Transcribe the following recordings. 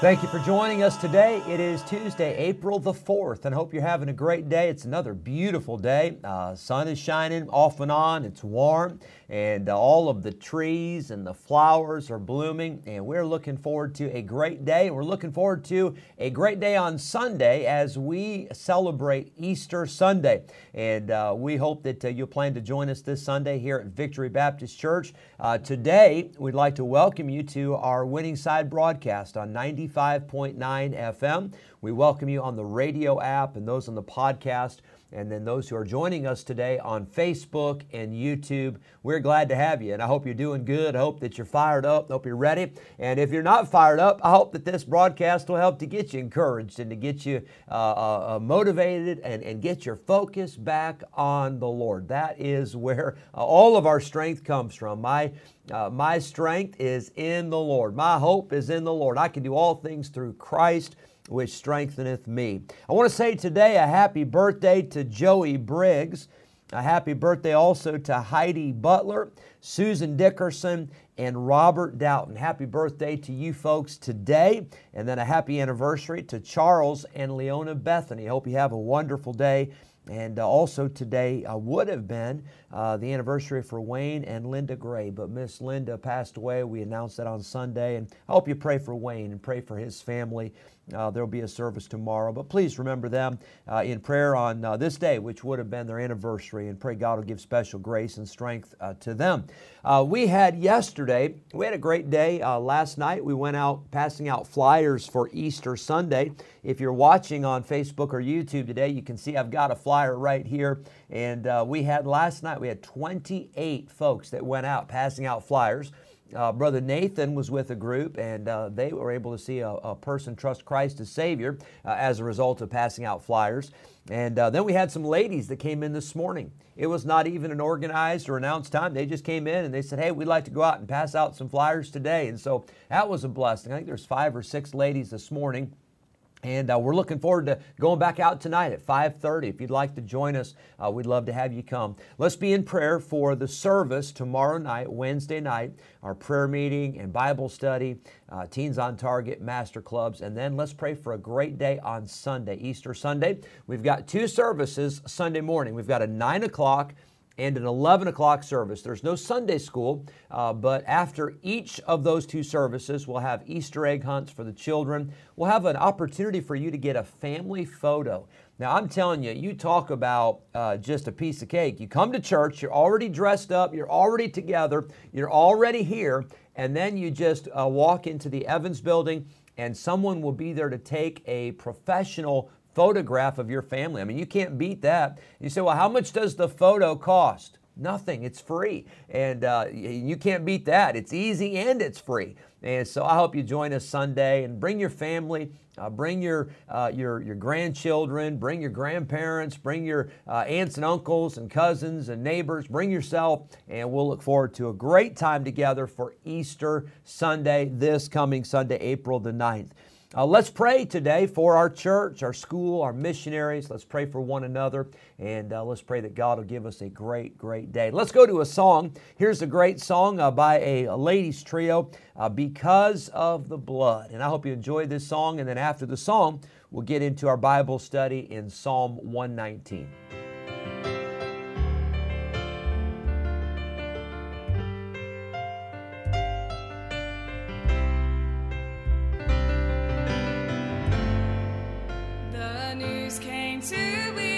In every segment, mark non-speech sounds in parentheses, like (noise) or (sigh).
Thank you for joining us today. It is Tuesday, April the 4th, and I hope you're having a great day. It's another beautiful day. Uh, sun is shining off and on. It's warm, and uh, all of the trees and the flowers are blooming, and we're looking forward to a great day. We're looking forward to a great day on Sunday as we celebrate Easter Sunday. And uh, we hope that uh, you'll plan to join us this Sunday here at Victory Baptist Church. Uh, today, we'd like to welcome you to our Winning Side broadcast on 95.9 FM. We welcome you on the radio app and those on the podcast. And then those who are joining us today on Facebook and YouTube, we're glad to have you. And I hope you're doing good. I hope that you're fired up. I hope you're ready. And if you're not fired up, I hope that this broadcast will help to get you encouraged and to get you uh, uh, uh, motivated and, and get your focus back on the Lord. That is where uh, all of our strength comes from. My uh, my strength is in the Lord. My hope is in the Lord. I can do all things through Christ which strengtheneth me. I want to say today a happy birthday to Joey Briggs. A happy birthday also to Heidi Butler, Susan Dickerson, and Robert Doughton. Happy birthday to you folks today. And then a happy anniversary to Charles and Leona Bethany. Hope you have a wonderful day. And uh, also today uh, would have been uh, the anniversary for Wayne and Linda Gray, but Miss Linda passed away. We announced that on Sunday, and I hope you pray for Wayne and pray for his family. Uh, there'll be a service tomorrow, but please remember them uh, in prayer on uh, this day, which would have been their anniversary, and pray God will give special grace and strength to them. we had yesterday, we had a great day last night. We went out passing out flyers for Easter Sunday. If you're watching on Facebook or YouTube today, you can see I've got a flyer right here. And we had last night, we had 28 folks that went out passing out flyers. Uh, Brother Nathan was with a group, and uh, they were able to see a, a, person trust Christ as Savior uh, as a result of passing out flyers. And uh, then we had some ladies that came in this morning. It was not even an organized or announced time. They just came in and they said, "Hey, we'd like to go out and pass out some flyers today." And so that was a blessing. I think there's five or six ladies this morning and uh, we're looking forward to going back out tonight at 5.30. If you'd like to join us, uh, we'd love to have you come. Let's be in prayer for the service tomorrow night, Wednesday night, our prayer meeting and Bible study, uh, Teens on Target, Master Clubs, and then let's pray for a great day on Sunday, Easter Sunday. We've got two services Sunday morning. We've got a 9 o'clock and an 11 o'clock service. There's no Sunday school, uh, but after each of those two services, we'll have Easter egg hunts for the children. We'll have an opportunity for you to get a family photo. Now, I'm telling you, you talk about uh, just a piece of cake. You come to church, you're already dressed up, you're already together, you're already here, and then you just uh, walk into the Evans building, and someone will be there to take a professional photograph of your family. I mean, you can't beat that. You say, well, how much does the photo cost? Nothing. It's free. And uh, you can't beat that. It's easy and it's free. And so I hope you join us Sunday and bring your family, uh, bring your, uh, your, your grandchildren, bring your grandparents, bring your uh, aunts and uncles and cousins and neighbors, bring yourself, and we'll look forward to a great time together for Easter Sunday, this coming Sunday, April the 9th. Uh, let's pray today for our church, our school, our missionaries. Let's pray for one another, and uh, let's pray that God will give us a great, great day. Let's go to a song. Here's a great song uh, by a, a, ladies' trio, uh, Because of the Blood. And I hope you enjoy this song, and then after the song, we'll get into our Bible study in Psalm 119. Scared of dying, but with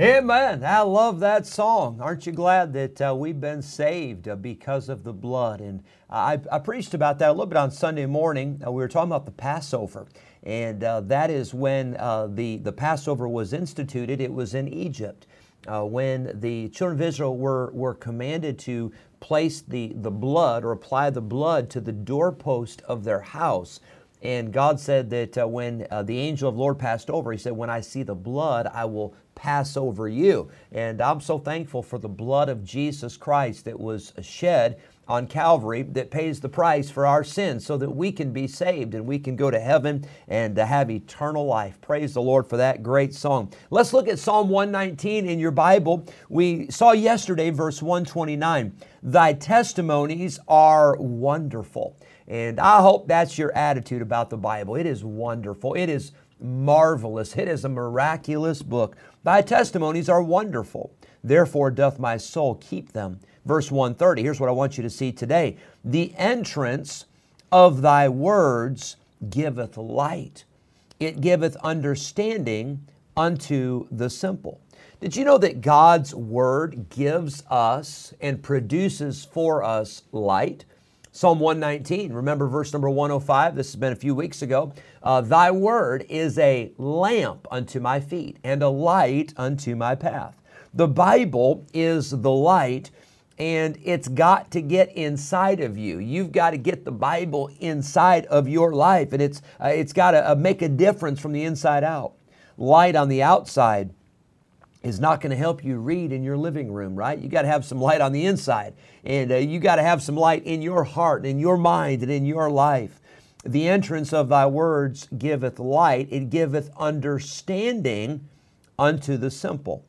Amen. I love that song. Aren't you glad that uh, we've been saved uh, because of the blood? And I, I, preached about that a little bit on Sunday morning. Uh, we were talking about the Passover, and uh, that is when uh, the, the Passover was instituted. It was in Egypt. Uh, when the children of Israel were, were commanded to place the, the blood or apply the blood to the doorpost of their house. And God said that uh, when uh, the angel of the Lord passed over, He said, When I see the blood, I will pass over you. And I'm so thankful for the blood of Jesus Christ that was shed on Calvary that pays the price for our sins so that we can be saved and we can go to heaven and to have eternal life. Praise the Lord for that great song. Let's look at Psalm 119 in your Bible. We saw yesterday, verse 129 Thy testimonies are wonderful. And I hope that's your attitude about the Bible. It is wonderful. It is marvelous. It is a miraculous book. Thy testimonies are wonderful. Therefore doth my soul keep them. Verse 130. Here's what I want you to see today. The entrance of thy words giveth light. It giveth understanding unto the simple. Did you know that God's Word gives us and produces for us light? Psalm 119, remember verse number 105? This has been a few weeks ago. Uh, Thy word is a lamp unto my feet and a light unto my path. The Bible is the light and it's got to get inside of you. You've got to get the Bible inside of your life, and it's uh, it's got to uh, make a difference from the inside out. Light on the outside is not going to help you read in your living room, right? You got to have some light on the inside, and uh, you got to have some light in your heart, in your mind, and in your life. The entrance of thy words giveth light, it giveth understanding unto the simple.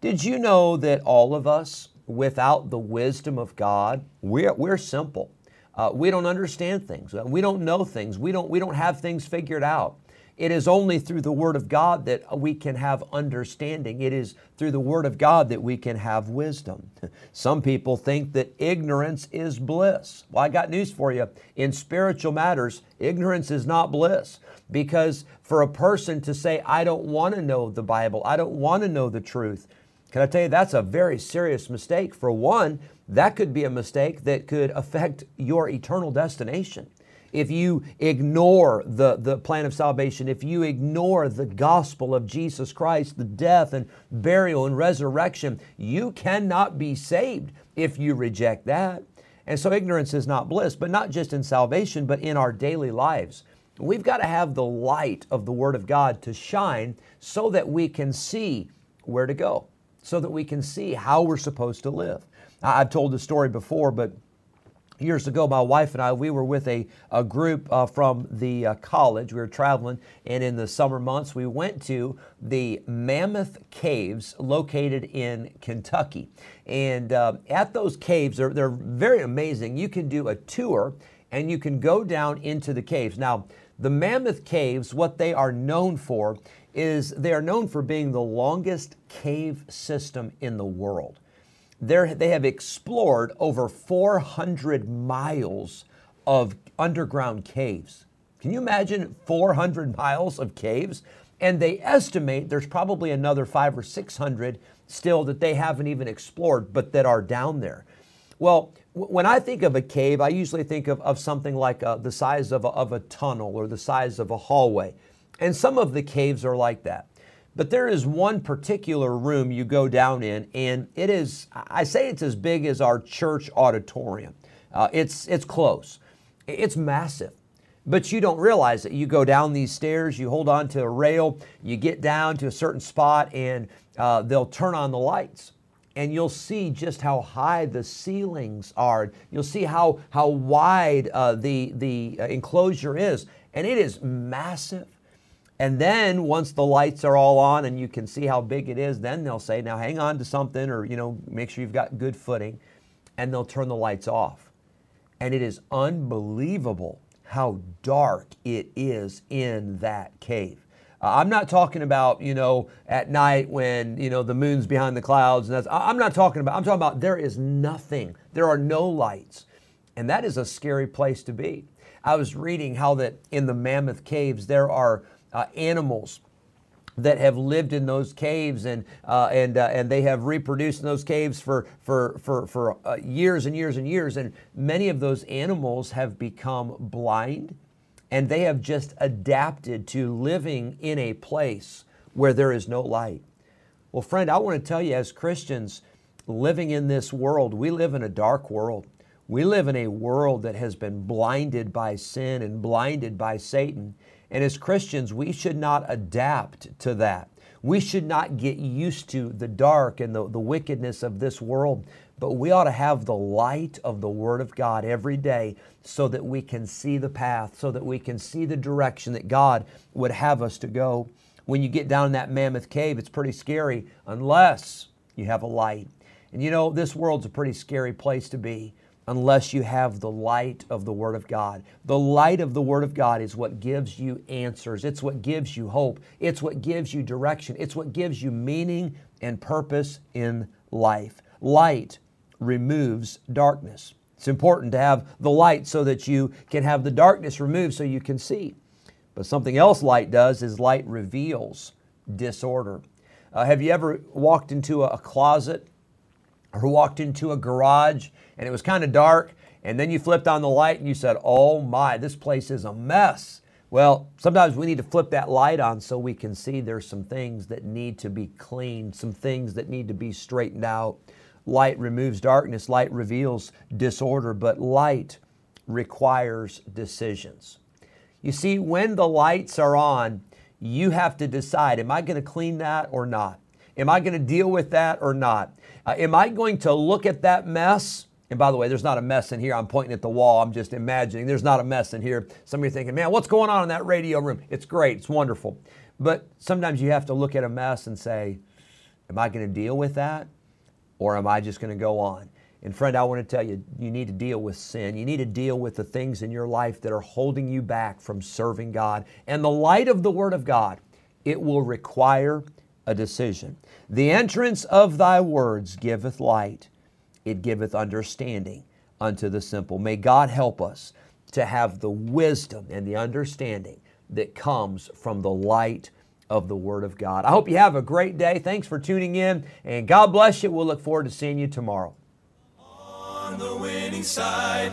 Did you know that all of us, without the wisdom of God, we're, we're simple? Uh, we don't understand things. We don't know things. We don't, we don't have things figured out. It is only through the Word of God that we can have understanding. It is through the Word of God that we can have wisdom. (laughs) Some people think that ignorance is bliss. Well, I got news for you. In spiritual matters, ignorance is not bliss. Because for a person to say, I don't want to know the Bible, I don't want to know the truth, can I tell you that's a very serious mistake? For one, that could be a mistake that could affect your eternal destination. If you ignore the, the plan of salvation, if you ignore the gospel of Jesus Christ, the death and burial and resurrection, you cannot be saved if you reject that. And so ignorance is not bliss, but not just in salvation, but in our daily lives. We've got to have the light of the Word of God to shine so that we can see where to go, so that we can see how we're supposed to live. I've told the story before, but years ago, my wife and I, we were with a, a group uh, from the uh, college. We were traveling, and in the summer months, we went to the Mammoth Caves located in Kentucky. And uh, at those caves, they're, they're very amazing. You can do a tour and you can go down into the caves. Now, the Mammoth Caves, what they are known for is they are known for being the longest cave system in the world. They're, they have explored over 400 miles of underground caves. Can you imagine 400 miles of caves? And they estimate there's probably another five or 600 still that they haven't even explored, but that are down there. Well, when I think of a cave, I usually think of, of something like uh, the size of a, of a tunnel or the size of a hallway. And some of the caves are like that. But there is one particular room you go down in, and it is, I say it's as big as our church auditorium. Uh, it's, it's close, it's massive. But you don't realize it. You go down these stairs, you hold on to a rail, you get down to a certain spot, and uh, they'll turn on the lights. And you'll see just how high the ceilings are. You'll see how, how wide uh, the, the uh, enclosure is. And it is massive. And then once the lights are all on and you can see how big it is, then they'll say, now hang on to something or, you know, make sure you've got good footing. And they'll turn the lights off. And it is unbelievable how dark it is in that cave. Uh, I'm not talking about, you know, at night when, you know, the moon's behind the clouds. And that's, I'm not talking about, I'm talking about there is nothing. There are no lights. And that is a scary place to be. I was reading how that in the Mammoth Caves there are uh, animals that have lived in those caves and uh, and uh, and they have reproduced in those caves for for for for uh, years and years and years and many of those animals have become blind and they have just adapted to living in a place where there is no light. Well, friend, I want to tell you as Christians living in this world, we live in a dark world. We live in a world that has been blinded by sin and blinded by Satan. And as Christians, we should not adapt to that. We should not get used to the dark and the, the wickedness of this world, but we ought to have the light of the Word of God every day so that we can see the path, so that we can see the direction that God would have us to go. When you get down in that mammoth cave, it's pretty scary unless you have a light. And you know, this world's a pretty scary place to be unless you have the light of the Word of God. The light of the Word of God is what gives you answers, it's what gives you hope, it's what gives you direction, it's what gives you meaning and purpose in life. Light removes darkness. It's important to have the light so that you can have the darkness removed so you can see. But something else light does is light reveals disorder. Uh, have you ever walked into a, a closet or walked into a garage and it was kind of dark, and then you flipped on the light and you said, Oh my, this place is a mess. Well, sometimes we need to flip that light on so we can see there's some things that need to be cleaned, some things that need to be straightened out. Light removes darkness, light reveals disorder, but light requires decisions. You see, when the lights are on, you have to decide am I going to clean that or not? Am I going to deal with that or not? Uh, am I going to look at that mess? And by the way, there's not a mess in here. I'm pointing at the wall. I'm just imagining there's not a mess in here. Some of you are thinking, man, what's going on in that radio room? It's great. It's wonderful. But sometimes you have to look at a mess and say, am I going to deal with that? Or am I just going to go on? And friend, I want to tell you, you need to deal with sin. You need to deal with the things in your life that are holding you back from serving God. And the light of the Word of God, it will require a decision. The entrance of thy words giveth light, it giveth understanding unto the simple. May God help us to have the wisdom and the understanding that comes from the light of the Word of God. I hope you have a great day. Thanks for tuning in, and God bless you. We'll look forward to seeing you tomorrow. On the winning side.